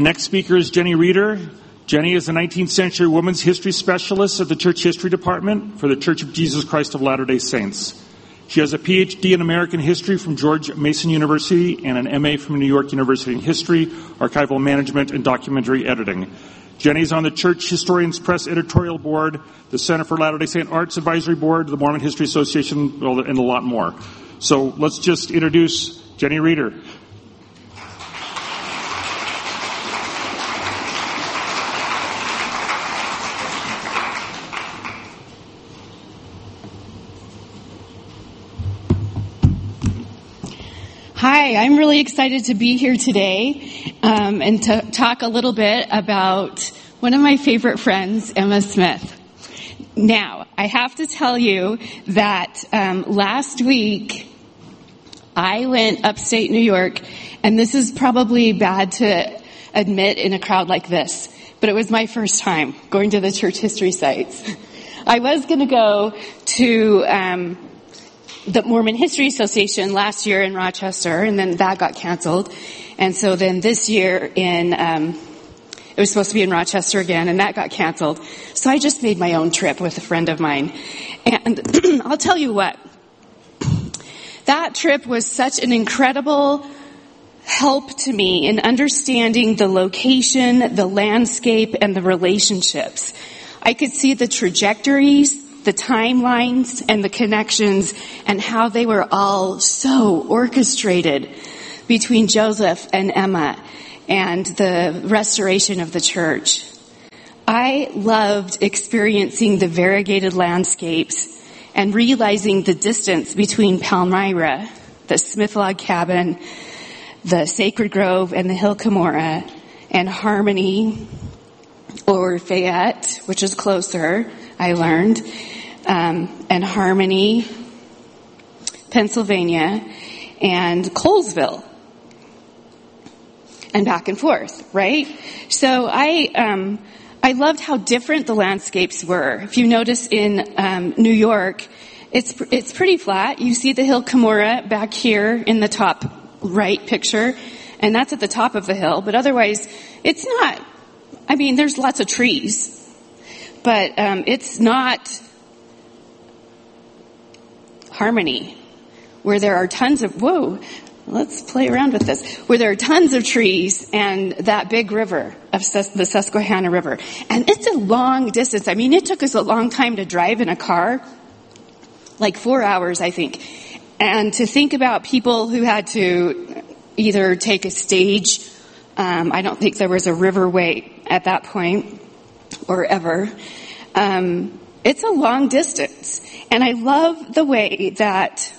Our next speaker is Jenny Reeder. Jenny is a 19th century women's history specialist at the Church History Department for the Church of Jesus Christ of Latter day Saints. She has a PhD in American history from George Mason University and an MA from New York University in history, archival management, and documentary editing. Jenny is on the Church Historians Press editorial board, the Center for Latter day Saint Arts Advisory Board, the Mormon History Association, and a lot more. So let's just introduce Jenny Reeder. Hi, I'm really excited to be here today um, and to talk a little bit about one of my favorite friends, Emma Smith. Now, I have to tell you that um, last week I went upstate New York, and this is probably bad to admit in a crowd like this, but it was my first time going to the church history sites. I was going to go to um, the Mormon History Association last year in Rochester, and then that got canceled. And so then this year in, um, it was supposed to be in Rochester again, and that got canceled. So I just made my own trip with a friend of mine. And I'll tell you what, that trip was such an incredible help to me in understanding the location, the landscape, and the relationships. I could see the trajectories, the timelines and the connections and how they were all so orchestrated between Joseph and Emma and the restoration of the church. I loved experiencing the variegated landscapes and realizing the distance between Palmyra, the Smith log cabin, the Sacred Grove, and the Hill Cumorah, and Harmony, or Fayette, which is closer, I learned, um, and Harmony, Pennsylvania, and Colesville. And back and forth, right? So I, um, I loved how different the landscapes were. If you notice in um, New York, it's it's pretty flat. You see the hill Cumorah back here in the top right picture, and that's at the top of the hill. But otherwise, it's not. I mean, there's lots of trees, but um, it's not harmony, where there are tons of, whoa, let's play around with this, where there are tons of trees and that big river of the Susquehanna River. And it's a long distance. I mean, it took us a long time to drive in a car, like four hours, I think. And to think about people who had to either take a stage, um, I don't think there was a riverway at that point, or ever. Um, it's a long distance. And I love the way that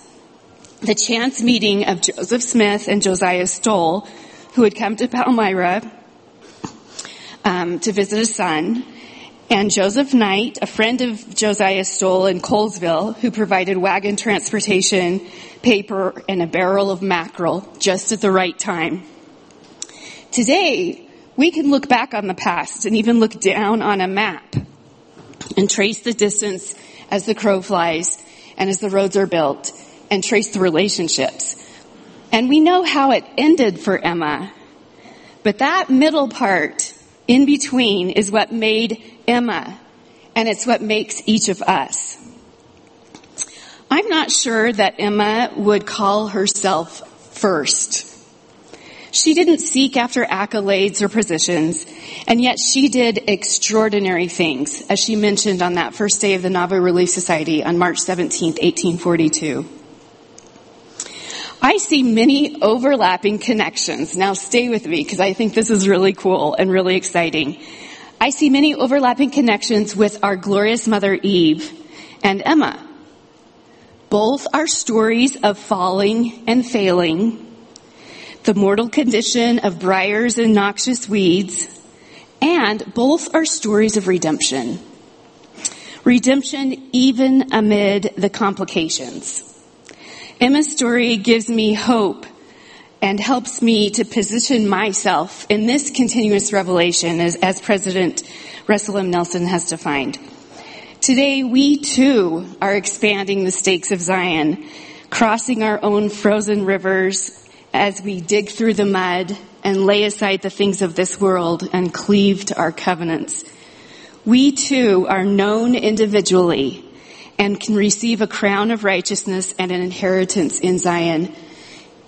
the chance meeting of Joseph Smith and Josiah Stowell, who had come to Palmyra um, to visit a son, and Joseph Knight, a friend of Josiah Stowell in Colesville, who provided wagon transportation, paper, and a barrel of mackerel just at the right time. Today, we can look back on the past and even look down on a map and trace the distance as the crow flies and as the roads are built and trace the relationships. And we know how it ended for Emma. But that middle part in between is what made Emma and it's what makes each of us. I'm not sure that Emma would call herself first. She didn't seek after accolades or positions, and yet she did extraordinary things, as she mentioned on that first day of the Nauvoo Relief Society on March 17, 1842. I see many overlapping connections. Now stay with me because I think this is really cool and really exciting. I see many overlapping connections with our glorious mother Eve and Emma. Both are stories of falling and failing, the mortal condition of briars and noxious weeds, and both are stories of redemption. Redemption even amid the complications. Emma's story gives me hope and helps me to position myself in this continuous revelation as, as President Russell M. Nelson has defined. Today we too are expanding the stakes of Zion, crossing our own frozen rivers as we dig through the mud and lay aside the things of this world and cleave to our covenants. We too are known individually and can receive a crown of righteousness and an inheritance in Zion.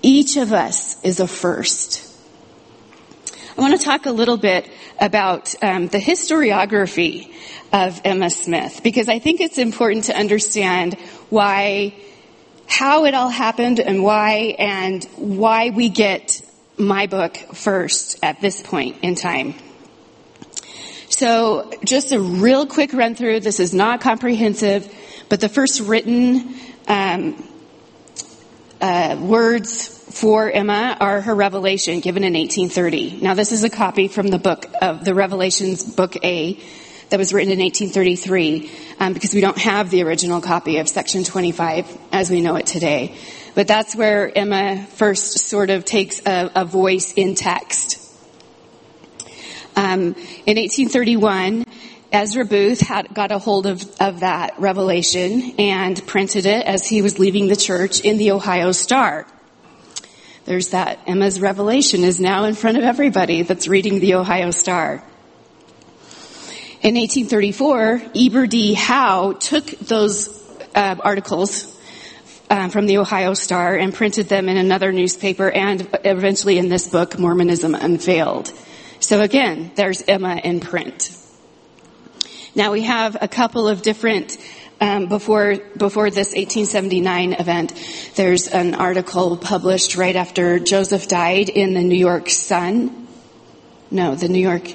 Each of us is a first. I want to talk a little bit about um, the historiography of Emma Smith because I think it's important to understand why, how it all happened and why, and why we get my book first at this point in time. So just a real quick run through. This is not comprehensive, but the first written um, uh, words for Emma are her revelation given in 1830. Now this is a copy from the book of the Revelations book A that was written in 1833 um, because we don't have the original copy of section 25 as we know it today. But that's where Emma first sort of takes a, a voice in text. Um, in 1831, Ezra Booth had got a hold of, of that revelation and printed it as he was leaving the church in the Ohio Star. There's that. Emma's revelation is now in front of everybody that's reading the Ohio Star. In 1834, Eber D. Howe took those uh, articles um, from the Ohio Star and printed them in another newspaper and eventually in this book, Mormonism Unveiled. So again, there's Emma in print. Now we have a couple of different um, before before this 1879 event. There's an article published right after Joseph died in the New York Sun. No, the New York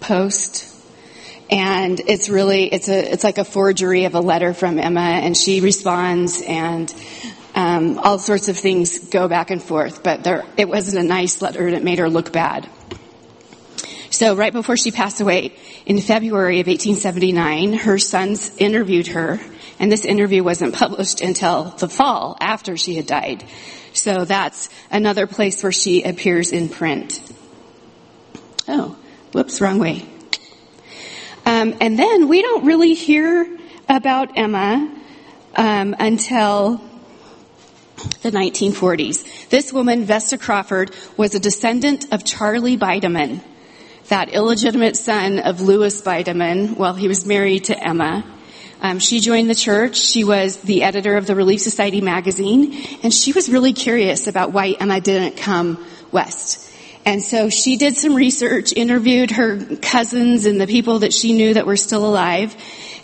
Post. And it's really it's a it's like a forgery of a letter from Emma, and she responds, and um, all sorts of things go back and forth. But there, it wasn't a nice letter, and it made her look bad. So right before she passed away in February of 1879, her sons interviewed her, and this interview wasn't published until the fall after she had died. So that's another place where she appears in print. Oh, whoops, wrong way. Um, and then we don't really hear about Emma um, until the 1940s. This woman, Vesta Crawford, was a descendant of Charlie Bidamon, that illegitimate son of Louis Bidamon while he was married to Emma. Um, she joined the church. She was the editor of the Relief Society magazine, and she was really curious about why Emma didn't come west. And so she did some research, interviewed her cousins and the people that she knew that were still alive,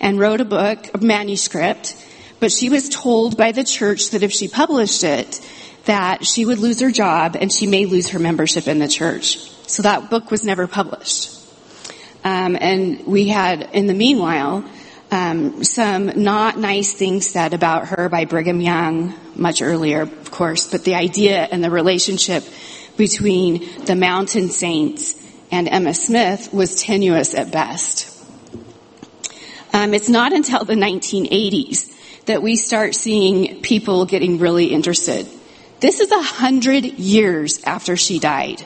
and wrote a book, a manuscript. But she was told by the church that if she published it, that she would lose her job and she may lose her membership in the church. So that book was never published. Um, and we had, in the meanwhile, um, some not nice things said about her by Brigham Young much earlier, of course, but the idea and the relationship between the mountain saints and Emma Smith was tenuous at best. Um, it's not until the 1980s that we start seeing people getting really interested. This is a hundred years after she died.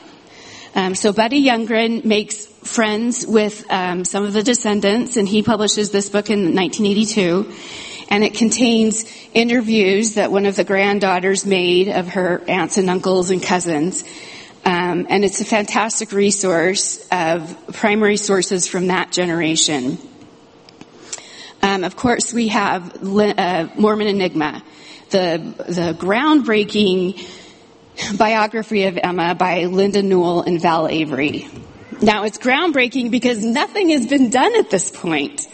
Um, so Buddy Youngreen makes friends with um, some of the descendants, and he publishes this book in 1982. And it contains interviews that one of the granddaughters made of her aunts and uncles and cousins. Um, and it's a fantastic resource of primary sources from that generation. Um, of course, we have uh, Mormon Enigma, the the groundbreaking biography of Emma by Linda Newell and Val Avery. Now it's groundbreaking because nothing has been done at this point.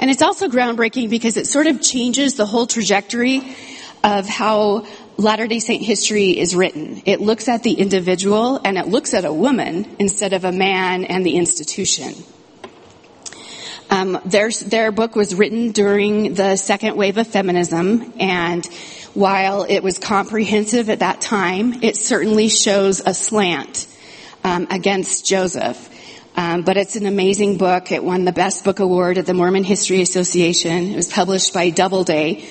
And it's also groundbreaking because it sort of changes the whole trajectory of how Latter-day Saint history is written. It looks at the individual and it looks at a woman instead of a man and the institution. Um, their, their book was written during the second wave of feminism and while it was comprehensive at that time, it certainly shows a slant um, against Joseph. Um, but it's an amazing book. It won the Best Book Award at the Mormon History Association. It was published by Doubleday.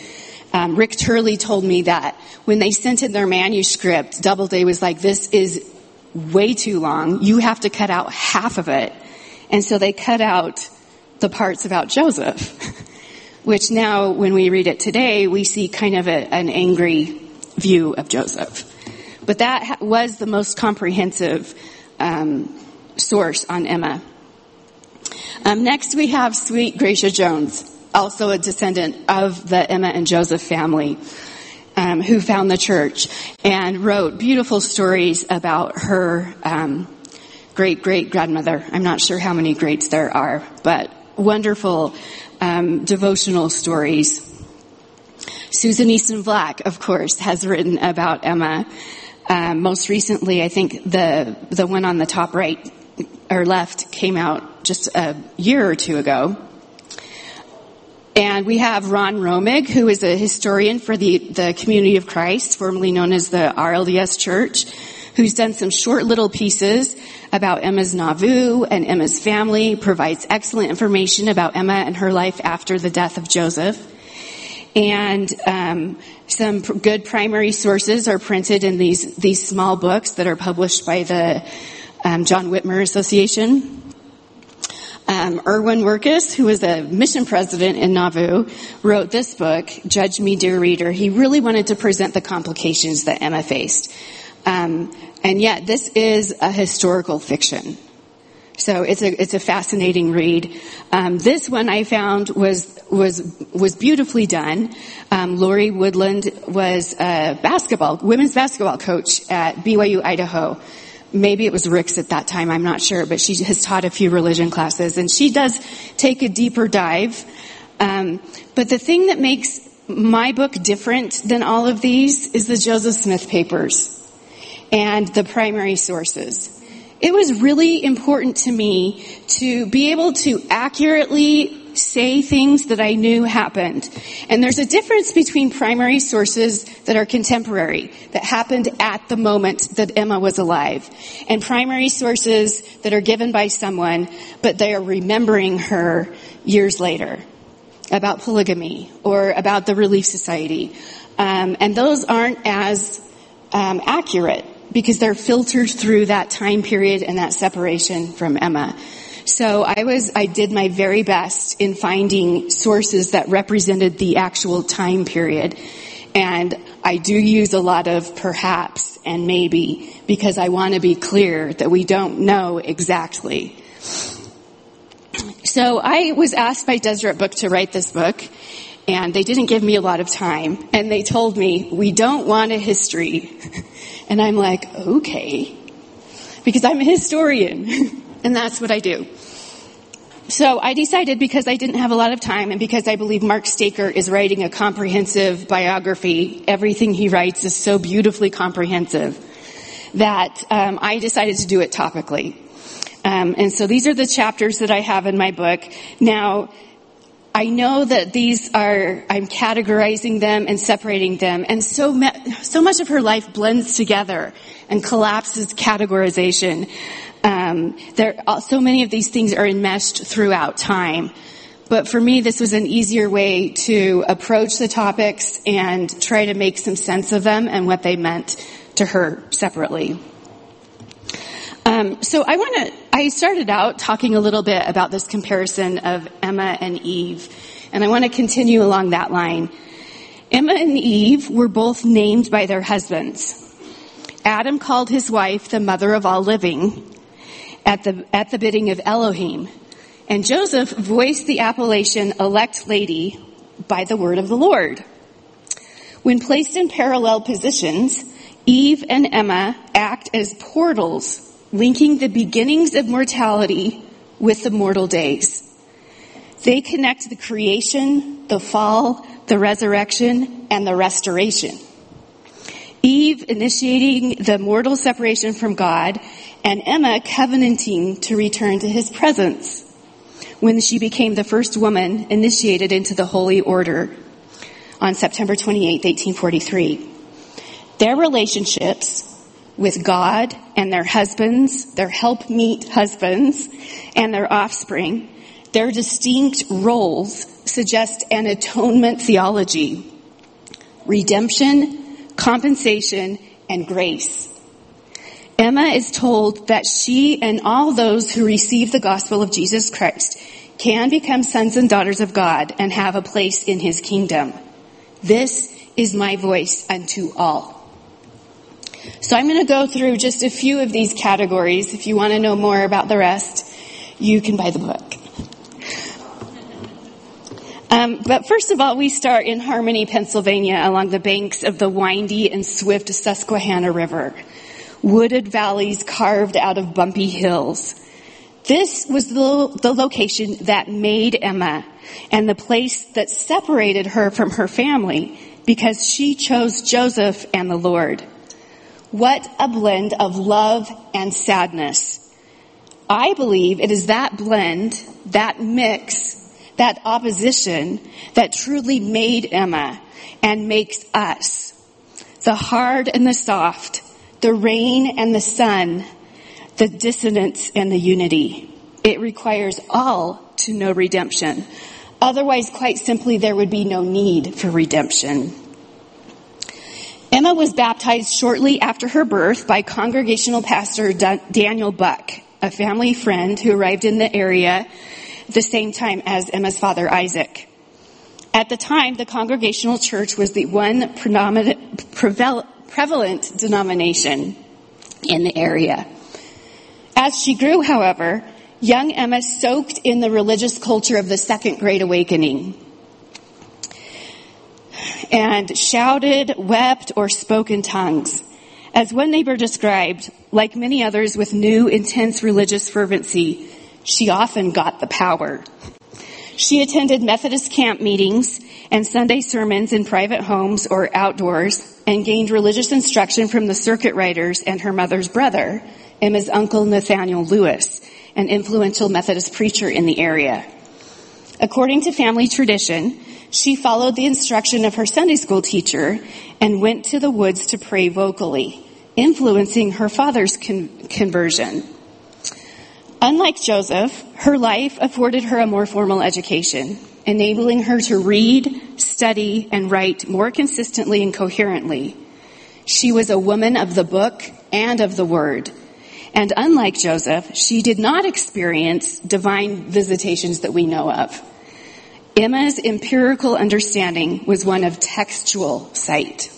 Um, Rick Turley told me that when they sent in their manuscript, Doubleday was like, "This is way too long. You have to cut out half of it." And so they cut out the parts about Joseph. which now, when we read it today, we see kind of a, an angry view of Joseph. But that was the most comprehensive um, source on Emma. Um, next, we have Sweet Gracia Jones, also a descendant of the Emma and Joseph family. Um, who found the church and wrote beautiful stories about her um, great great grandmother. I'm not sure how many greats there are, but wonderful um, devotional stories. Susan Easton Black, of course, has written about Emma. Um, most recently, I think the the one on the top right or left came out just a year or two ago. And we have Ron Romig, who is a historian for the, the Community of Christ, formerly known as the RLDS Church, who's done some short little pieces about Emma's Nauvoo and Emma's family, provides excellent information about Emma and her life after the death of Joseph. And um, some pr- good primary sources are printed in these these small books that are published by the um, John Whitmer Association. Um, Erwin Wirkus, who was a mission president in Nauvoo, wrote this book, Judge Me, Dear Reader. He really wanted to present the complications that Emma faced. Um, and yet, this is a historical fiction. So it's a it's a fascinating read. Um, this one I found was was was beautifully done. Um, Lori Woodland was a basketball women's basketball coach at BYU Idaho maybe it was Ricks at that time, I'm not sure, but she has taught a few religion classes and she does take a deeper dive. Um, but the thing that makes my book different than all of these is the Joseph Smith papers and the primary sources. It was really important to me to be able to accurately say things that I knew happened. And there's a difference between primary sources that are contemporary, that happened at the moment that Emma was alive, and primary sources that are given by someone, but they are remembering her years later about polygamy or about the Relief Society. Um, and those aren't as um, accurate because they're filtered through that time period and that separation from Emma. So I was, I did my very best in finding sources that represented the actual time period. And I do use a lot of perhaps and maybe because I want to be clear that we don't know exactly. So I was asked by Deseret Book to write this book and they didn't give me a lot of time and they told me, we don't want a history. and I'm like, okay. Because I'm a historian. and that's what I do. So I decided because I didn't have a lot of time and because I believe Mark Staker is writing a comprehensive biography, everything he writes is so beautifully comprehensive that um, I decided to do it topically. Um, and so these are the chapters that I have in my book. Now, I know that these are, I'm categorizing them and separating them, and so, so much of her life blends together and collapses categorization. Um, there, so many of these things are enmeshed throughout time. But for me, this was an easier way to approach the topics and try to make some sense of them and what they meant to her separately. Um, so I want to. I started out talking a little bit about this comparison of Emma and Eve, and I want to continue along that line. Emma and Eve were both named by their husbands. Adam called his wife the mother of all living, at the, at the bidding of Elohim. And Joseph voiced the appellation elect lady by the word of the Lord. When placed in parallel positions, Eve and Emma act as portals linking the beginnings of mortality with the mortal days. They connect the creation, the fall, the resurrection, and the restoration. Eve initiating the mortal separation from God, and Emma covenanting to return to his presence when she became the first woman initiated into the Holy Order on September 28, 1843. Their relationships with God and their husbands, their helpmeet husbands, and their offspring, their distinct roles suggest an atonement theology, redemption, compensation, and grace. Emma is told that she and all those who receive the gospel of Jesus Christ can become sons and daughters of God and have a place in his kingdom. This is my voice unto all. So I'm going to go through just a few of these categories. If you want to know more about the rest, you can buy the book. Um, but first of all, we start in Harmony, Pennsylvania, along the banks of the windy and swift Susquehanna River. Wooded valleys carved out of bumpy hills. This was the, the location that made Emma and the place that separated her from her family because she chose Joseph and the Lord. What a blend of love and sadness. I believe it is that blend, that mix, that opposition that truly made Emma and makes us. The hard and the soft, the rain and the sun, the dissonance and the unity. It requires all to know redemption. Otherwise, quite simply, there would be no need for redemption. Emma was baptized shortly after her birth by congregational pastor Daniel Buck, a family friend who arrived in the area the same time as Emma's father Isaac. At the time, the congregational church was the one prevalent denomination in the area. As she grew, however, young Emma soaked in the religious culture of the Second Great Awakening and shouted, wept, or spoke in tongues. As one neighbor described, like many others with new intense religious fervency, she often got the power. She attended Methodist camp meetings and Sunday sermons in private homes or outdoors and gained religious instruction from the circuit riders and her mother's brother, Emma's uncle Nathaniel Lewis, an influential Methodist preacher in the area. According to family tradition, she followed the instruction of her Sunday school teacher and went to the woods to pray vocally, influencing her father's con- conversion. Unlike Joseph, her life afforded her a more formal education, enabling her to read, study, and write more consistently and coherently. She was a woman of the book and of the word. And unlike Joseph, she did not experience divine visitations that we know of. Emma's empirical understanding was one of textual sight.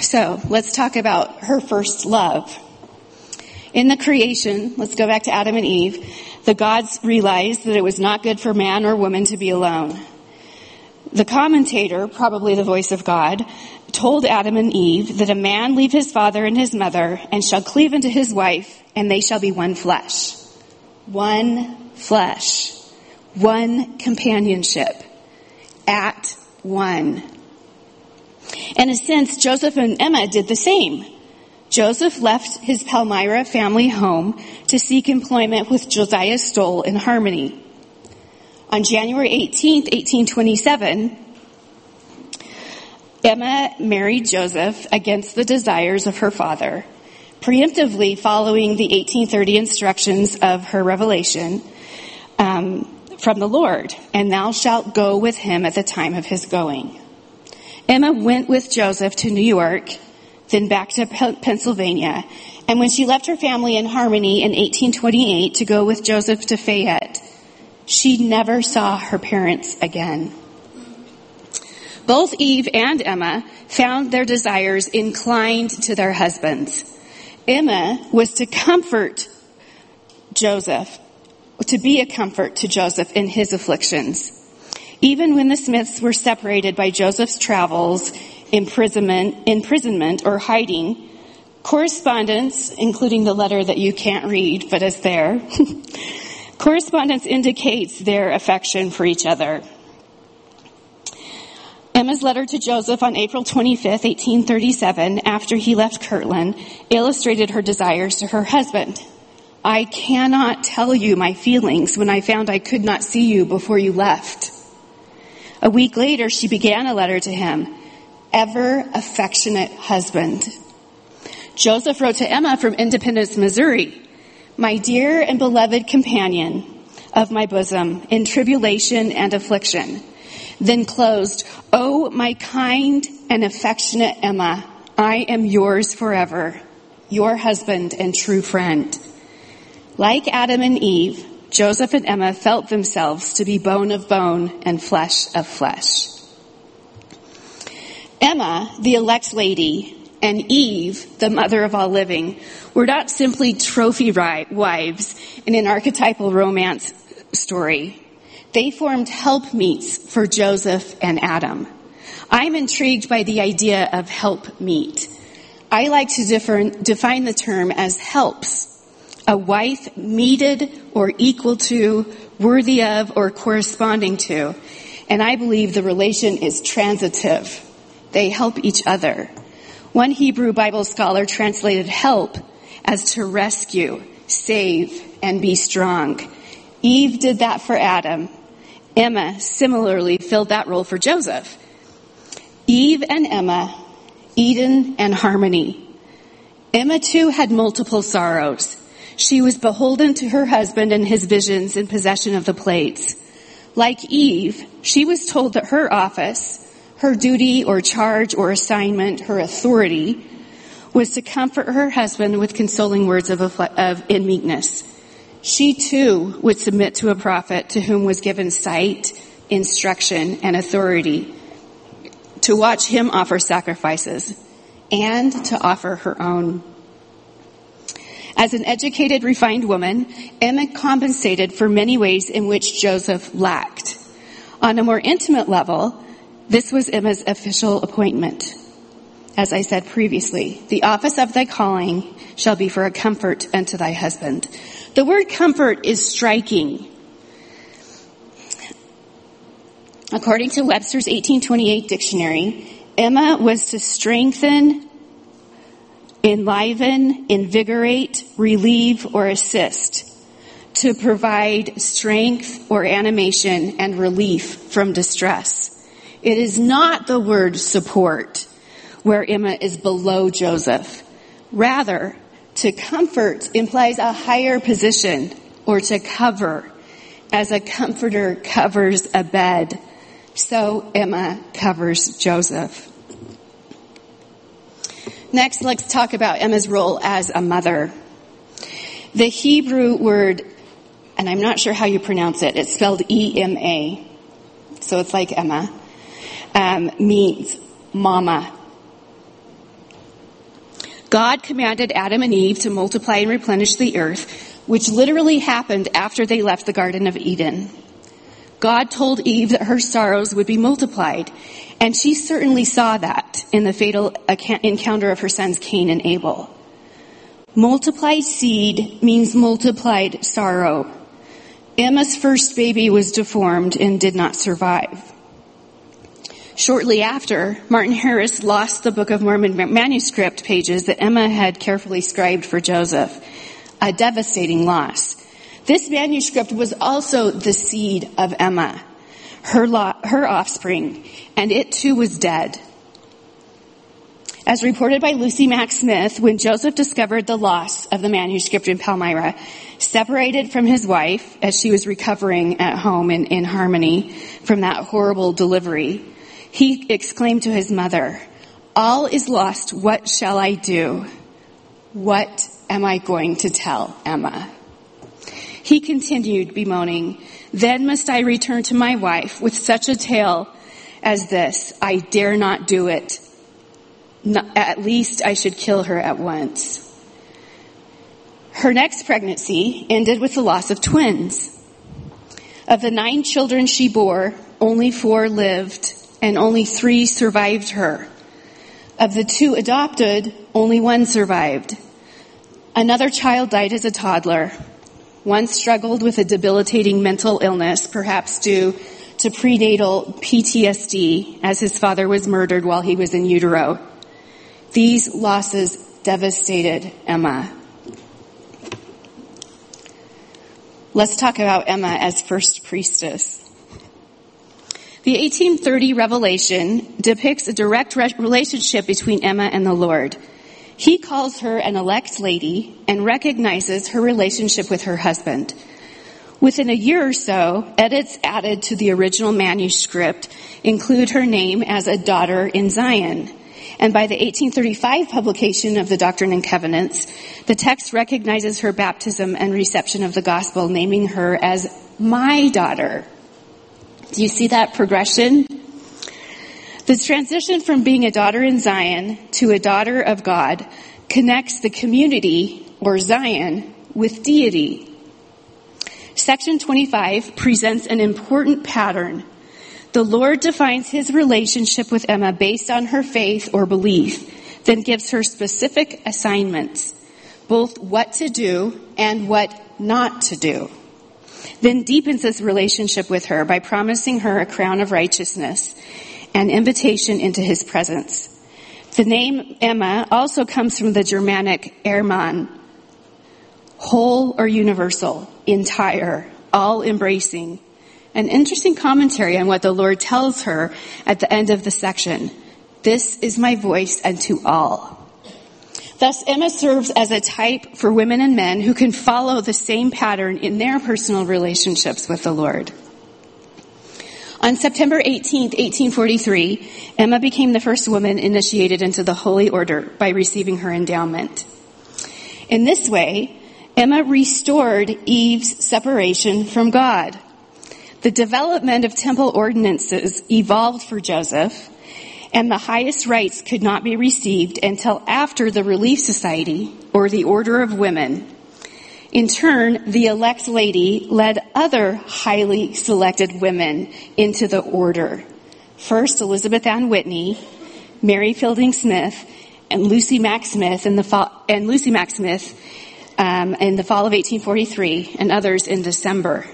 So let's talk about her first love. In the creation, let's go back to Adam and Eve, the gods realized that it was not good for man or woman to be alone. The commentator, probably the voice of God, told Adam and Eve that a man leave his father and his mother and shall cleave unto his wife and they shall be one flesh one flesh, one companionship, at one. In a sense, Joseph and Emma did the same. Joseph left his Palmyra family home to seek employment with Josiah Stowell in Harmony. On January 18, 1827, Emma married Joseph against the desires of her father preemptively following the 1830 instructions of her revelation um, from the Lord, and thou shalt go with him at the time of his going. Emma went with Joseph to New York, then back to Pennsylvania, and when she left her family in Harmony in 1828 to go with Joseph to Fayette, she never saw her parents again. Both Eve and Emma found their desires inclined to their husbands. Emma was to comfort Joseph, to be a comfort to Joseph in his afflictions. Even when the Smiths were separated by Joseph's travels, imprisonment, imprisonment or hiding, correspondence, including the letter that you can't read but is there, correspondence indicates their affection for each other. Emma's letter to Joseph on April 25, 1837, after he left Kirtland, illustrated her desires to her husband. I cannot tell you my feelings when I found I could not see you before you left. A week later, she began a letter to him, ever affectionate husband. Joseph wrote to Emma from Independence, Missouri, my dear and beloved companion of my bosom in tribulation and affliction then closed, Oh, my kind and affectionate Emma, I am yours forever, your husband and true friend. Like Adam and Eve, Joseph and Emma felt themselves to be bone of bone and flesh of flesh. Emma, the elect lady, and Eve, the mother of all living, were not simply trophy wives in an archetypal romance story. They formed helpmeets for Joseph and Adam. I'm intrigued by the idea of helpmeet. I like to differ, define the term as helps. A wife meted or equal to, worthy of, or corresponding to. And I believe the relation is transitive. They help each other. One Hebrew Bible scholar translated help as to rescue, save, and be strong. Eve did that for Adam. Emma similarly filled that role for Joseph. Eve and Emma, Eden and harmony. Emma too had multiple sorrows. She was beholden to her husband and his visions in possession of the plates. Like Eve, she was told that her office, her duty or charge or assignment, her authority, was to comfort her husband with consoling words of, of in meekness. She too would submit to a prophet to whom was given sight, instruction, and authority to watch him offer sacrifices and to offer her own. As an educated, refined woman, Emma compensated for many ways in which Joseph lacked. On a more intimate level, this was Emma's official appointment. As I said previously, the office of thy calling shall be for a comfort unto thy husband. The word comfort is striking. According to Webster's 1828 dictionary, Emma was to strengthen, enliven, invigorate, relieve, or assist, to provide strength or animation and relief from distress. It is not the word support where Emma is below Joseph. Rather, to comfort implies a higher position or to cover as a comforter covers a bed. So Emma covers Joseph. Next, let's talk about Emma's role as a mother. The Hebrew word, and I'm not sure how you pronounce it, it's spelled E-M-A. So it's like Emma um, means mama. God commanded Adam and Eve to multiply and replenish the earth, which literally happened after they left the Garden of Eden. God told Eve that her sorrows would be multiplied, and she certainly saw that in the fatal encounter of her sons Cain and Abel. Multiplied seed means multiplied sorrow. Emma's first baby was deformed and did not survive. Shortly after, Martin Harris lost the Book of Mormon manuscript pages that Emma had carefully scribed for Joseph. A devastating loss. This manuscript was also the seed of Emma, her, lo- her offspring, and it too was dead. As reported by Lucy Mack Smith, when Joseph discovered the loss of the manuscript in Palmyra, separated from his wife as she was recovering at home in, in harmony from that horrible delivery, he exclaimed to his mother, all is lost. What shall I do? What am I going to tell Emma? He continued bemoaning, then must I return to my wife with such a tale as this. I dare not do it. At least I should kill her at once. Her next pregnancy ended with the loss of twins. Of the nine children she bore, only four lived and only three survived her. Of the two adopted, only one survived. Another child died as a toddler. One struggled with a debilitating mental illness, perhaps due to prenatal PTSD, as his father was murdered while he was in utero. These losses devastated Emma. Let's talk about Emma as first priestess. The 1830 revelation depicts a direct relationship between Emma and the Lord. He calls her an elect lady and recognizes her relationship with her husband. Within a year or so, edits added to the original manuscript include her name as a daughter in Zion. And by the 1835 publication of the Doctrine and Covenants, the text recognizes her baptism and reception of the gospel, naming her as my daughter. Do you see that progression? This transition from being a daughter in Zion to a daughter of God connects the community, or Zion, with deity. Section 25 presents an important pattern. The Lord defines his relationship with Emma based on her faith or belief, then gives her specific assignments, both what to do and what not to do. Then deepens his relationship with her by promising her a crown of righteousness and invitation into his presence. The name Emma also comes from the Germanic Erman, whole or universal, entire, all embracing. An interesting commentary on what the Lord tells her at the end of the section. This is my voice unto all. Thus, Emma serves as a type for women and men who can follow the same pattern in their personal relationships with the Lord. On September 18, 1843, Emma became the first woman initiated into the Holy Order by receiving her endowment. In this way, Emma restored Eve's separation from God. The development of temple ordinances evolved for Joseph, and the highest rites could not be received until after the Relief Society, or the Order of Women, in turn, the elect lady led other highly selected women into the order. First, Elizabeth Ann Whitney, Mary Fielding Smith, and Lucy Mack Smith in the fall, and Lucy Mack Smith um, in the fall of 1843, and others in December.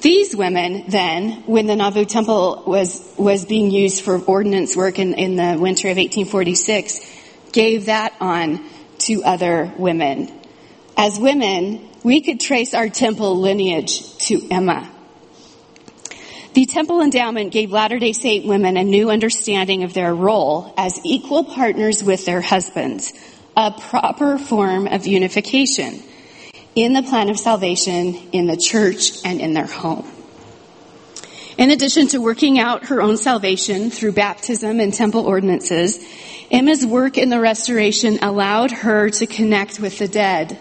These women, then, when the Nauvoo Temple was was being used for ordinance work in, in the winter of 1846, gave that on to other women. As women, we could trace our temple lineage to Emma. The temple endowment gave Latter-day Saint women a new understanding of their role as equal partners with their husbands, a proper form of unification in the plan of salvation in the church and in their home. In addition to working out her own salvation through baptism and temple ordinances, Emma's work in the restoration allowed her to connect with the dead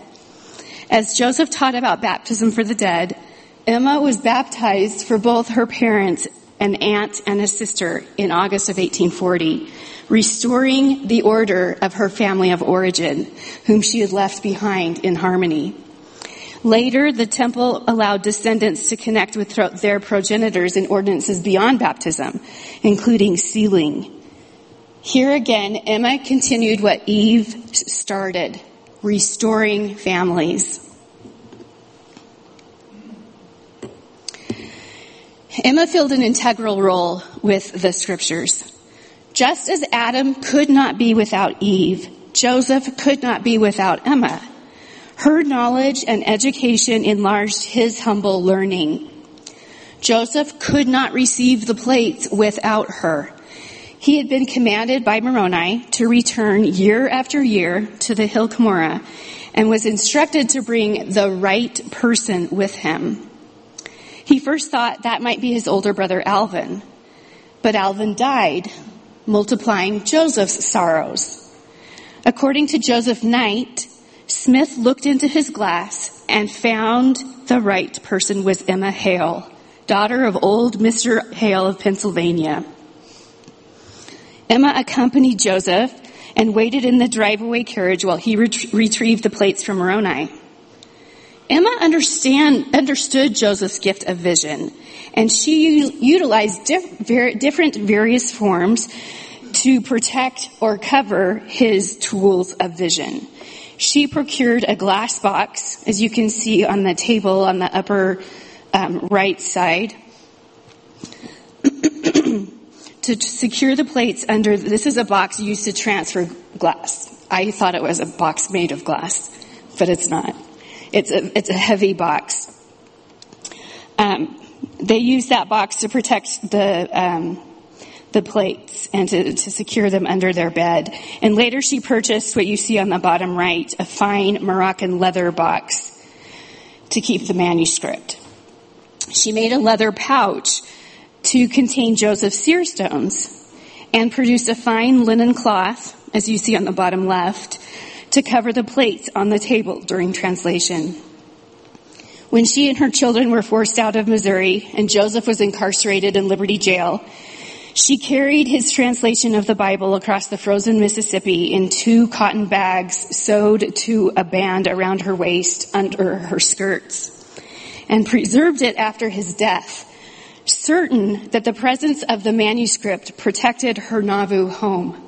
as Joseph taught about baptism for the dead, Emma was baptized for both her parents, an aunt and a sister, in August of 1840, restoring the order of her family of origin, whom she had left behind in harmony. Later, the temple allowed descendants to connect with their progenitors in ordinances beyond baptism, including sealing. Here again, Emma continued what Eve started restoring families. Emma filled an integral role with the scriptures. Just as Adam could not be without Eve, Joseph could not be without Emma. Her knowledge and education enlarged his humble learning. Joseph could not receive the plates without her. He had been commanded by Moroni to return year after year to the hill Cumorah and was instructed to bring the right person with him. He first thought that might be his older brother Alvin, but Alvin died, multiplying Joseph's sorrows. According to Joseph Knight, Smith looked into his glass and found the right person was Emma Hale, daughter of old Mr. Hale of Pennsylvania. Emma accompanied Joseph and waited in the drive-away carriage while he ret- retrieved the plates from Moroni. Emma understand, understood Joseph's gift of vision, and she utilized diff, ver, different various forms to protect or cover his tools of vision. She procured a glass box, as you can see on the table on the upper um, right side to secure the plates under, this is a box used to transfer glass. I thought it was a box made of glass, but it's not. It's a, it's a heavy box. Um, they use that box to protect the, um, the plates and to, to secure them under their bed. And later she purchased what you see on the bottom right, a fine Moroccan leather box to keep the manuscript. She made a leather pouch to contain Joseph's seer stones and produced a fine linen cloth, as you see on the bottom left, to cover the plates on the table during translation. When she and her children were forced out of Missouri and Joseph was incarcerated in Liberty Jail, She carried his translation of the Bible across the frozen Mississippi in two cotton bags sewed to a band around her waist under her skirts and preserved it after his death, certain that the presence of the manuscript protected her Nauvoo home.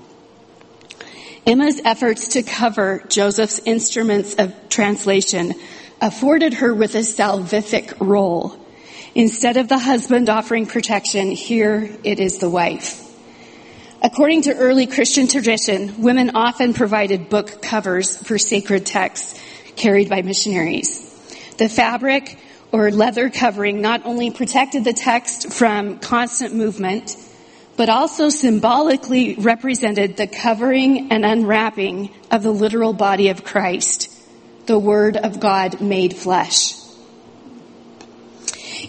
Emma's efforts to cover Joseph's instruments of translation afforded her with a salvific role. Instead of the husband offering protection, here it is the wife. According to early Christian tradition, women often provided book covers for sacred texts carried by missionaries. The fabric or leather covering not only protected the text from constant movement, but also symbolically represented the covering and unwrapping of the literal body of Christ, the Word of God made flesh.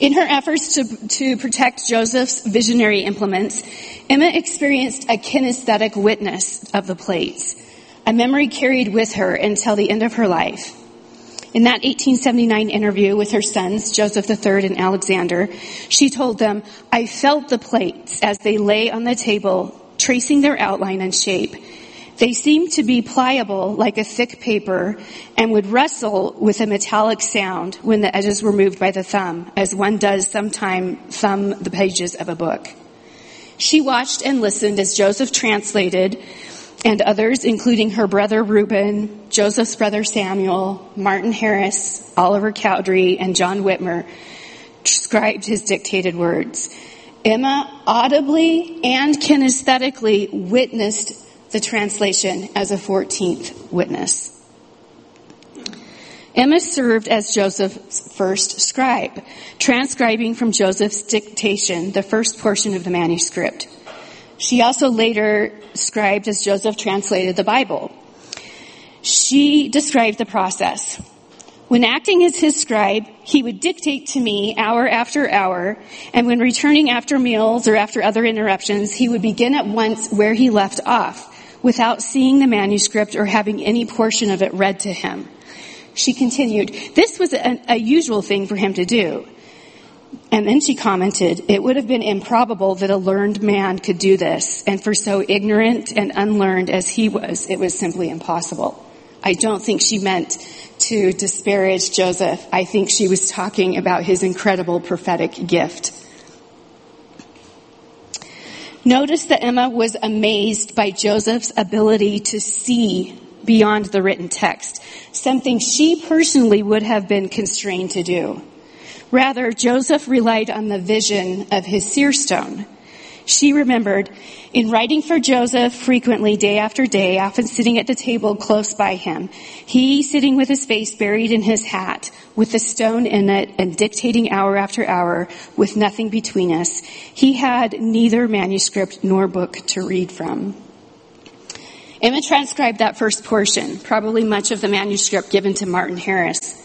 In her efforts to, to protect Joseph's visionary implements, Emma experienced a kinesthetic witness of the plates, a memory carried with her until the end of her life. In that 1879 interview with her sons, Joseph III and Alexander, she told them, I felt the plates as they lay on the table, tracing their outline and shape. They seemed to be pliable like a thick paper and would rustle with a metallic sound when the edges were moved by the thumb, as one does sometime thumb the pages of a book. She watched and listened as Joseph translated and others, including her brother Reuben, Joseph's brother Samuel, Martin Harris, Oliver Cowdery, and John Whitmer, scribed his dictated words. Emma audibly and kinesthetically witnessed the translation as a 14th witness. Emma served as Joseph's first scribe, transcribing from Joseph's dictation the first portion of the manuscript. She also later scribed as Joseph translated the Bible. She described the process. When acting as his scribe, he would dictate to me hour after hour, and when returning after meals or after other interruptions, he would begin at once where he left off, without seeing the manuscript or having any portion of it read to him. She continued, this was a, usual thing for him to do. And then she commented, it would have been improbable that a learned man could do this, and for so ignorant and unlearned as he was, it was simply impossible. I don't think she meant to disparage Joseph. I think she was talking about his incredible prophetic gift. Notice that Emma was amazed by Joseph's ability to see beyond the written text, something she personally would have been constrained to do. Rather, Joseph relied on the vision of his seer stone. She remembered in writing for Joseph frequently day after day, often sitting at the table close by him, he sitting with his face buried in his hat, with the stone in it and dictating hour after hour with nothing between us. He had neither manuscript nor book to read from. Emma transcribed that first portion, probably much of the manuscript given to Martin Harris.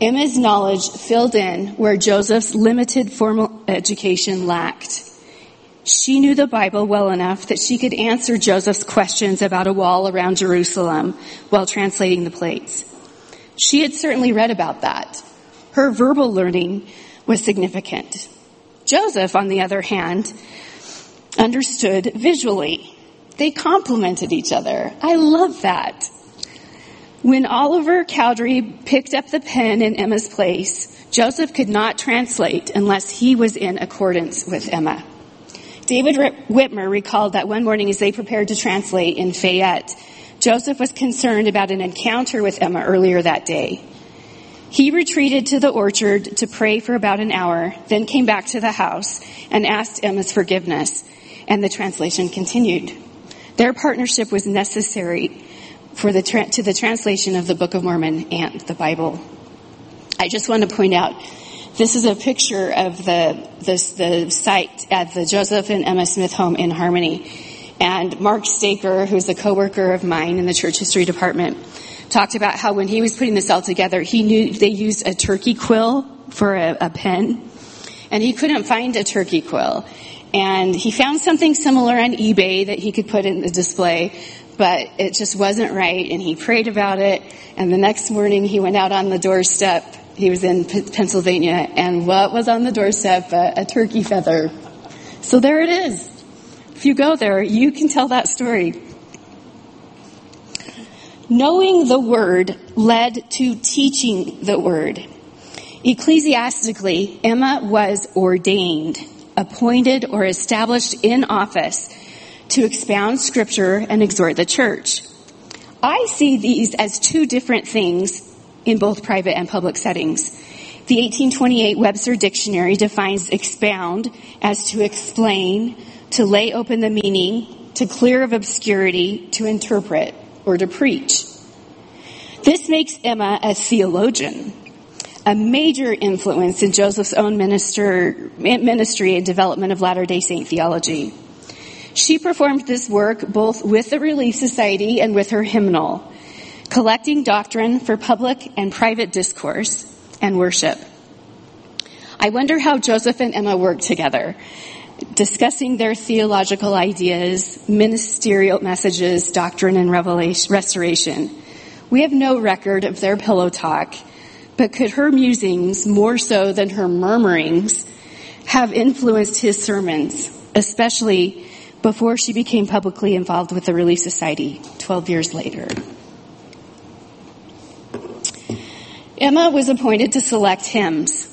Emma's knowledge filled in where Joseph's limited formal education lacked. She knew the Bible well enough that she could answer Joseph's questions about a wall around Jerusalem while translating the plates. She had certainly read about that. Her verbal learning was significant. Joseph, on the other hand, understood visually. They complemented each other. I love that. When Oliver Cowdery picked up the pen in Emma's place, Joseph could not translate unless he was in accordance with Emma. David Whitmer recalled that one morning as they prepared to translate in Fayette, Joseph was concerned about an encounter with Emma earlier that day. He retreated to the orchard to pray for about an hour, then came back to the house and asked Emma's forgiveness, and the translation continued. Their partnership was necessary for the to the translation of the Book of Mormon and the Bible. I just want to point out this is a picture of the this, the site at the Joseph and Emma Smith home in Harmony. And Mark Staker, who's a coworker of mine in the church history department, talked about how when he was putting this all together, he knew they used a turkey quill for a, a pen, and he couldn't find a turkey quill. And he found something similar on eBay that he could put in the display, but it just wasn't right. And he prayed about it. And the next morning he went out on the doorstep. He was in P- Pennsylvania. And what was on the doorstep? A, a turkey feather. So there it is. If you go there, you can tell that story. Knowing the word led to teaching the word. Ecclesiastically, Emma was ordained, appointed, or established in office to expound scripture and exhort the church. I see these as two different things in both private and public settings. The 1828 Webster Dictionary defines expound as to explain, to lay open the meaning, to clear of obscurity, to interpret, or to preach. This makes Emma a theologian, a major influence in Joseph's own minister, ministry and development of Latter day Saint theology. She performed this work both with the Relief Society and with her hymnal, collecting doctrine for public and private discourse and worship. I wonder how Joseph and Emma worked together, discussing their theological ideas, ministerial messages, doctrine, and revelation, restoration. We have no record of their pillow talk, but could her musings, more so than her murmurings, have influenced his sermons, especially before she became publicly involved with the Relief Society 12 years later. Emma was appointed to select hymns.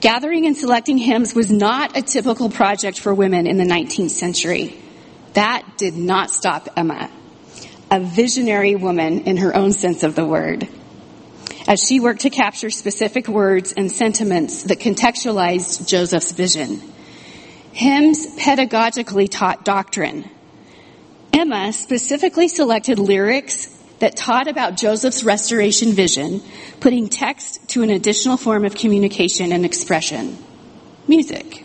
Gathering and selecting hymns was not a typical project for women in the 19th century. That did not stop Emma, a visionary woman in her own sense of the word, as she worked to capture specific words and sentiments that contextualized Joseph's vision. Hymns pedagogically taught doctrine. Emma specifically selected lyrics that taught about Joseph's restoration vision, putting text to an additional form of communication and expression music.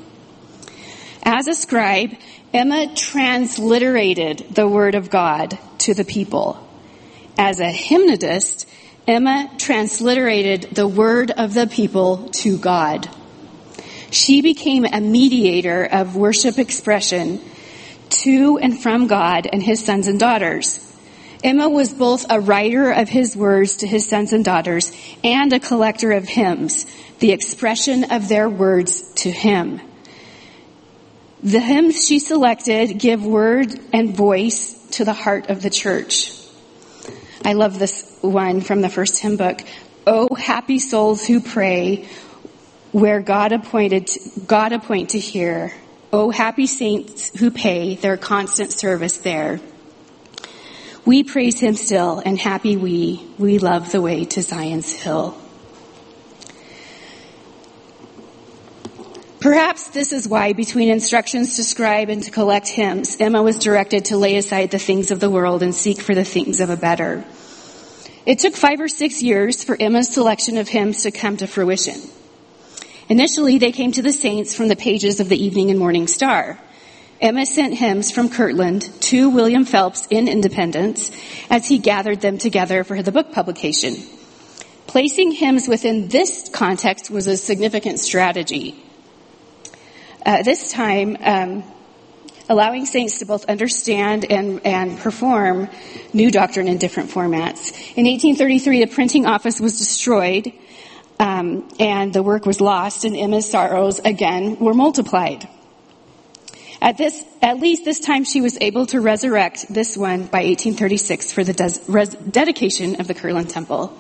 As a scribe, Emma transliterated the Word of God to the people. As a hymnodist, Emma transliterated the Word of the people to God. She became a mediator of worship expression to and from God and his sons and daughters. Emma was both a writer of his words to his sons and daughters and a collector of hymns, the expression of their words to him. The hymns she selected give word and voice to the heart of the church. I love this one from the first hymn book. Oh, happy souls who pray, where God appointed, God appoint to hear. O happy saints who pay their constant service there. We praise him still, and happy we, we love the way to Zion's hill. Perhaps this is why, between instructions to scribe and to collect hymns, Emma was directed to lay aside the things of the world and seek for the things of a better. It took five or six years for Emma's selection of hymns to come to fruition. Initially, they came to the saints from the pages of the Evening and Morning Star. Emma sent hymns from Kirtland to William Phelps in Independence as he gathered them together for the book publication. Placing hymns within this context was a significant strategy. Uh, this time, um, allowing saints to both understand and, and perform new doctrine in different formats. In 1833, the printing office was destroyed um, and the work was lost, and Emma's sorrows again were multiplied. At this, at least this time, she was able to resurrect this one by 1836 for the des- res- dedication of the Kirtland Temple.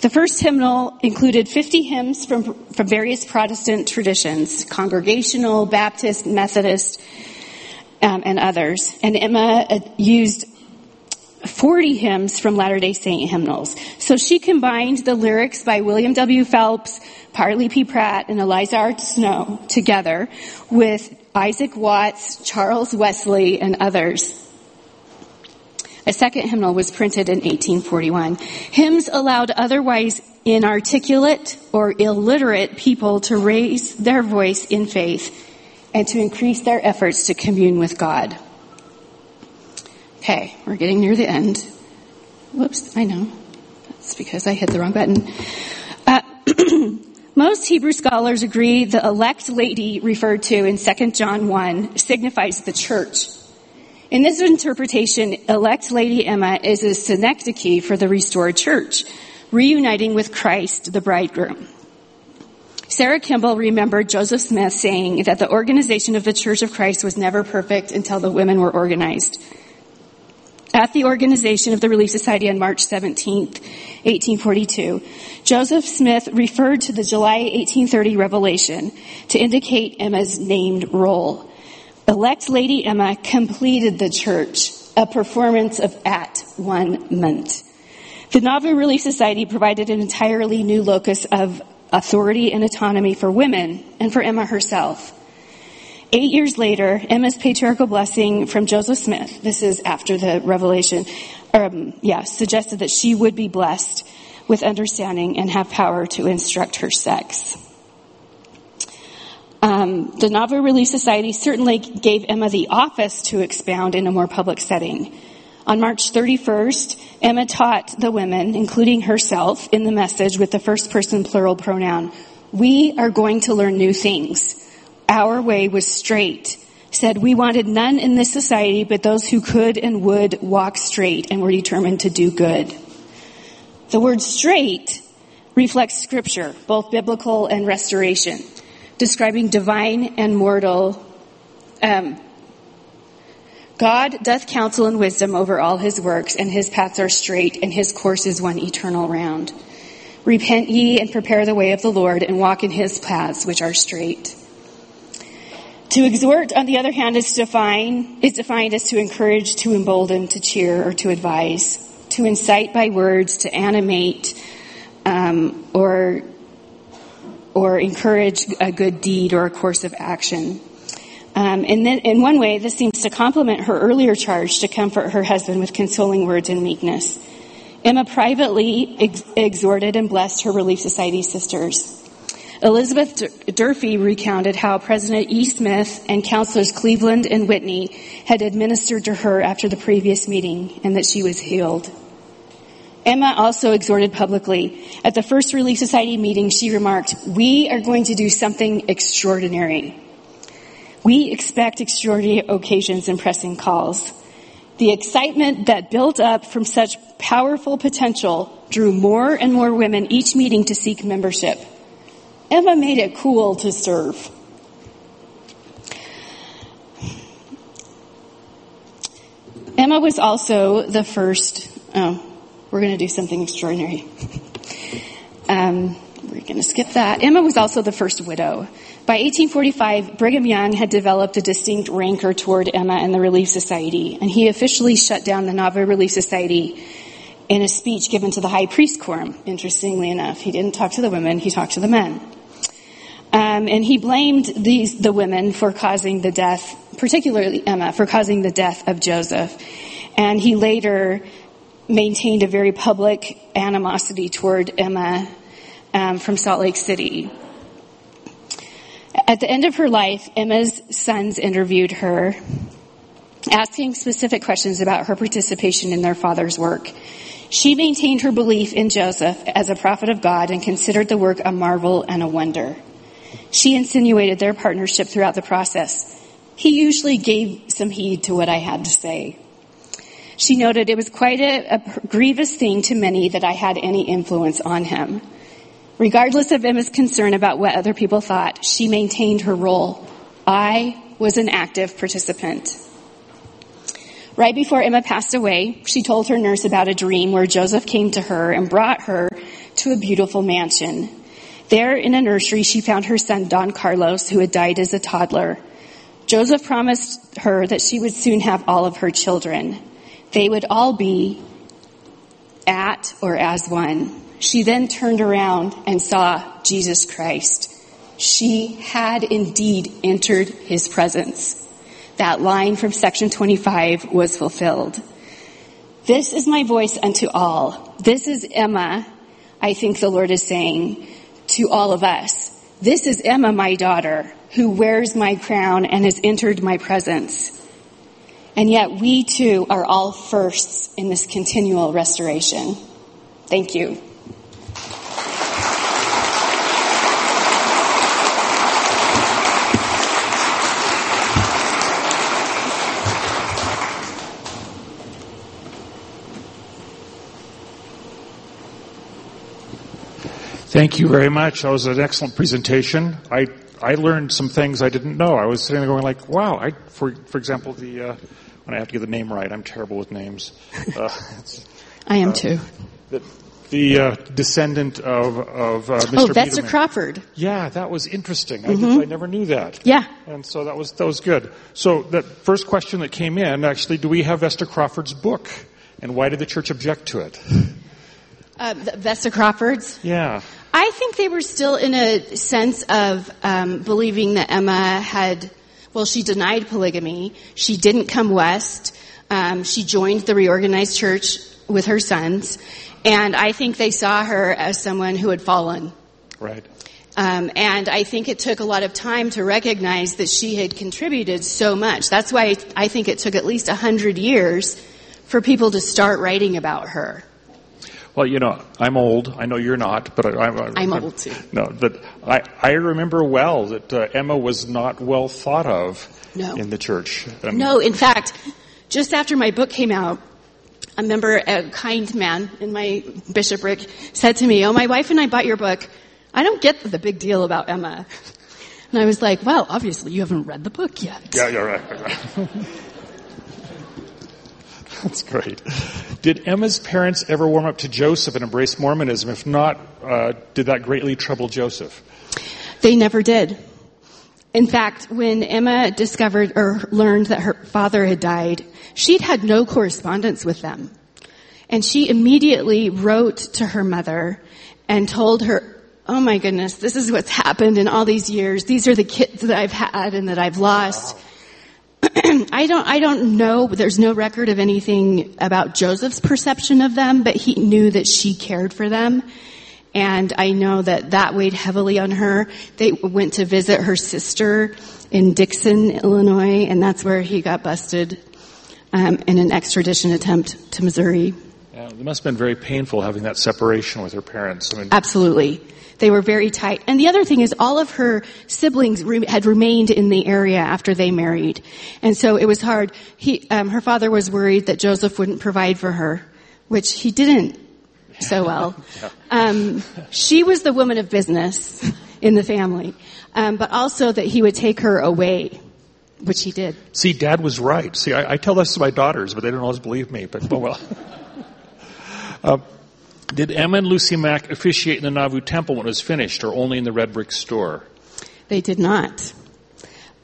The first hymnal included 50 hymns from, from various Protestant traditions, Congregational, Baptist, Methodist, um, and others. And Emma uh, used 40 hymns from Latter-day Saint hymnals. So she combined the lyrics by William W. Phelps, Parley P. Pratt, and Eliza R. Snow together with Isaac Watts, Charles Wesley, and others. A second hymnal was printed in 1841. Hymns allowed otherwise inarticulate or illiterate people to raise their voice in faith and to increase their efforts to commune with God. Okay, we're getting near the end. Whoops, I know. That's because I hit the wrong button. Uh, most Hebrew scholars agree the elect lady referred to in 2 John 1 signifies the church. In this interpretation, elect lady Emma is a synecdoche for the restored church, reuniting with Christ, the bridegroom. Sarah Kimball remembered Joseph Smith saying that the organization of the Church of Christ was never perfect until the women were organized. At the organization of the Relief Society on March 17, 1842, Joseph Smith referred to the July 1830 revelation to indicate Emma's named role. Elect Lady Emma completed the church, a performance of at one month. The Nauvoo Relief Society provided an entirely new locus of authority and autonomy for women and for Emma herself. Eight years later, Emma's patriarchal blessing from Joseph Smith, this is after the revelation, um, yeah, suggested that she would be blessed with understanding and have power to instruct her sex. Um, the Nauvoo Relief Society certainly gave Emma the office to expound in a more public setting. On March 31st, Emma taught the women, including herself, in the message with the first person plural pronoun. We are going to learn new things. Our way was straight. Said we wanted none in this society but those who could and would walk straight and were determined to do good. The word straight reflects scripture, both biblical and restoration, describing divine and mortal. Um, God doth counsel and wisdom over all his works, and his paths are straight, and his course is one eternal round. Repent ye and prepare the way of the Lord, and walk in his paths, which are straight. To exhort, on the other hand, is define is defined as to encourage, to embolden, to cheer, or to advise, to incite by words, to animate, um, or or encourage a good deed or a course of action. Um, and then, in one way, this seems to complement her earlier charge to comfort her husband with consoling words and meekness. Emma privately ex- exhorted and blessed her Relief Society sisters. Elizabeth Durfee recounted how President E. Smith and counselors Cleveland and Whitney had administered to her after the previous meeting and that she was healed. Emma also exhorted publicly. At the first Relief Society meeting, she remarked, We are going to do something extraordinary. We expect extraordinary occasions and pressing calls. The excitement that built up from such powerful potential drew more and more women each meeting to seek membership. Emma made it cool to serve. Emma was also the first, oh, we're going to do something extraordinary. Um, we're going to skip that. Emma was also the first widow. By 1845, Brigham Young had developed a distinct rancor toward Emma and the Relief Society, and he officially shut down the Nauvoo Relief Society in a speech given to the High Priest Quorum, interestingly enough. He didn't talk to the women, he talked to the men. Um, and he blamed these, the women for causing the death, particularly Emma, for causing the death of Joseph. And he later maintained a very public animosity toward Emma um, from Salt Lake City. At the end of her life, Emma's sons interviewed her, asking specific questions about her participation in their father's work. She maintained her belief in Joseph as a prophet of God and considered the work a marvel and a wonder. She insinuated their partnership throughout the process. He usually gave some heed to what I had to say. She noted it was quite a, a grievous thing to many that I had any influence on him. Regardless of Emma's concern about what other people thought, she maintained her role. I was an active participant. Right before Emma passed away, she told her nurse about a dream where Joseph came to her and brought her to a beautiful mansion. There in a nursery, she found her son Don Carlos, who had died as a toddler. Joseph promised her that she would soon have all of her children. They would all be at or as one. She then turned around and saw Jesus Christ. She had indeed entered his presence. That line from section 25 was fulfilled. This is my voice unto all. This is Emma, I think the Lord is saying to all of us. This is Emma, my daughter, who wears my crown and has entered my presence. And yet we too are all firsts in this continual restoration. Thank you. Thank you very much. That was an excellent presentation. I I learned some things I didn't know. I was sitting there going like, wow. I for for example the uh, when I have to get the name right, I'm terrible with names. Uh, I am too. The, the uh, descendant of of uh, Mr. Oh, that's Bidamon. Crawford. Yeah, that was interesting. I, did, I never knew that. Yeah. And so that was that was good. So that first question that came in, actually, do we have Vesta Crawford's book, and why did the church object to it? Uh, Vesta Crawford's. Yeah. I think they were still in a sense of um, believing that Emma had, well, she denied polygamy. She didn't come west. Um, she joined the reorganized church with her sons, and I think they saw her as someone who had fallen. Right. Um, and I think it took a lot of time to recognize that she had contributed so much. That's why I think it took at least a hundred years for people to start writing about her. Well, you know, I'm old. I know you're not, but I, I, I'm old too. No, but I, I remember well that uh, Emma was not well thought of No. in the church. And No, in fact, just after my book came out, I remember a kind man in my bishopric said to me, Oh, my wife and I bought your book. I don't get the big deal about Emma. And I was like, Well, obviously you haven't read the book yet. Yeah, you're right. That's great. Did Emma's parents ever warm up to Joseph and embrace Mormonism? If not, uh, did that greatly trouble Joseph? They never did. In fact, when Emma discovered or learned that her father had died, she'd had no correspondence with them. And she immediately wrote to her mother and told her, Oh my goodness, this is what's happened in all these years. These are the kids that I've had and that I've lost. I don't, I don't know, there's no record of anything about Joseph's perception of them, but he knew that she cared for them. And I know that that weighed heavily on her. They went to visit her sister in Dixon, Illinois, and that's where he got busted um, in an extradition attempt to Missouri. Yeah, it must have been very painful having that separation with her parents. I mean, Absolutely. They were very tight. And the other thing is all of her siblings re- had remained in the area after they married. And so it was hard. He, um, her father was worried that Joseph wouldn't provide for her, which he didn't so well. Um, she was the woman of business in the family. Um, but also that he would take her away, which he did. see, Dad was right. See, I, I tell this to my daughters, but they don't always believe me. But oh well. uh, did Emma and Lucy Mack officiate in the Nauvoo Temple when it was finished, or only in the red brick store? They did not.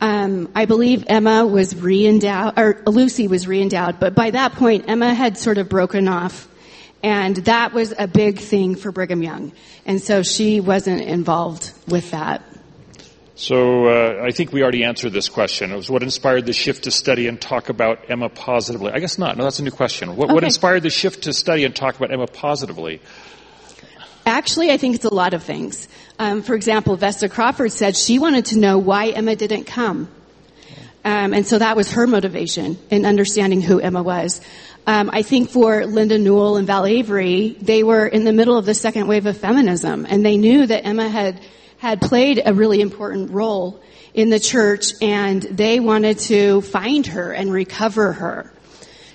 Um, I believe Emma was re-endowed, or Lucy was re-endowed, but by that point, Emma had sort of broken off, and that was a big thing for Brigham Young, and so she wasn't involved with that. So uh, I think we already answered this question. It was what inspired the shift to study and talk about Emma positively. I guess not. No, that's a new question. What, what inspired the shift to study and talk about Emma positively? Actually, I think it's a lot of things. Um, for example, Vesta Crawford said she wanted to know why Emma didn't come. Um, and so that was her motivation in understanding who Emma was. Um, I think for Linda Newell and Val Avery, they were in the middle of the second wave of feminism, and they knew that Emma had had played a really important role in the church, and they wanted to find her and recover her.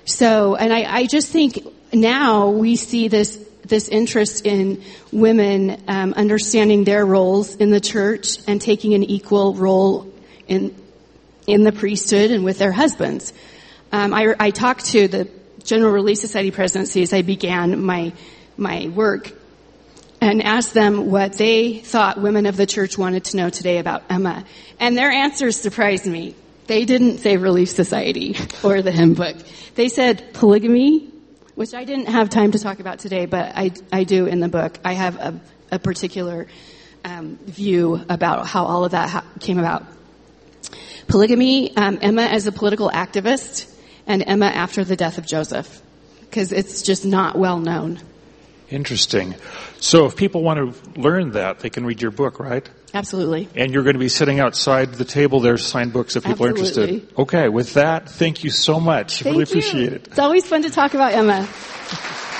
So, and I, I just think now we see this this interest in women um, understanding their roles in the church and taking an equal role in in the priesthood and with their husbands. Um, I, I talked to the General Relief Society presidency as I began my my work and asked them what they thought women of the church wanted to know today about Emma. And their answers surprised me. They didn't say Relief Society or the hymn book. They said polygamy, which I didn't have time to talk about today, but I, I do in the book. I have a, a particular um, view about how all of that ha- came about. Polygamy, um, Emma as a political activist, and Emma after the death of Joseph, because it's just not well known. Interesting. So if people want to learn that, they can read your book, right? Absolutely. And you're going to be sitting outside the table there, sign books if people are Absolutely. interested. Okay, with that, thank you so much. Thank really you. appreciate it. It's always fun to talk about Emma.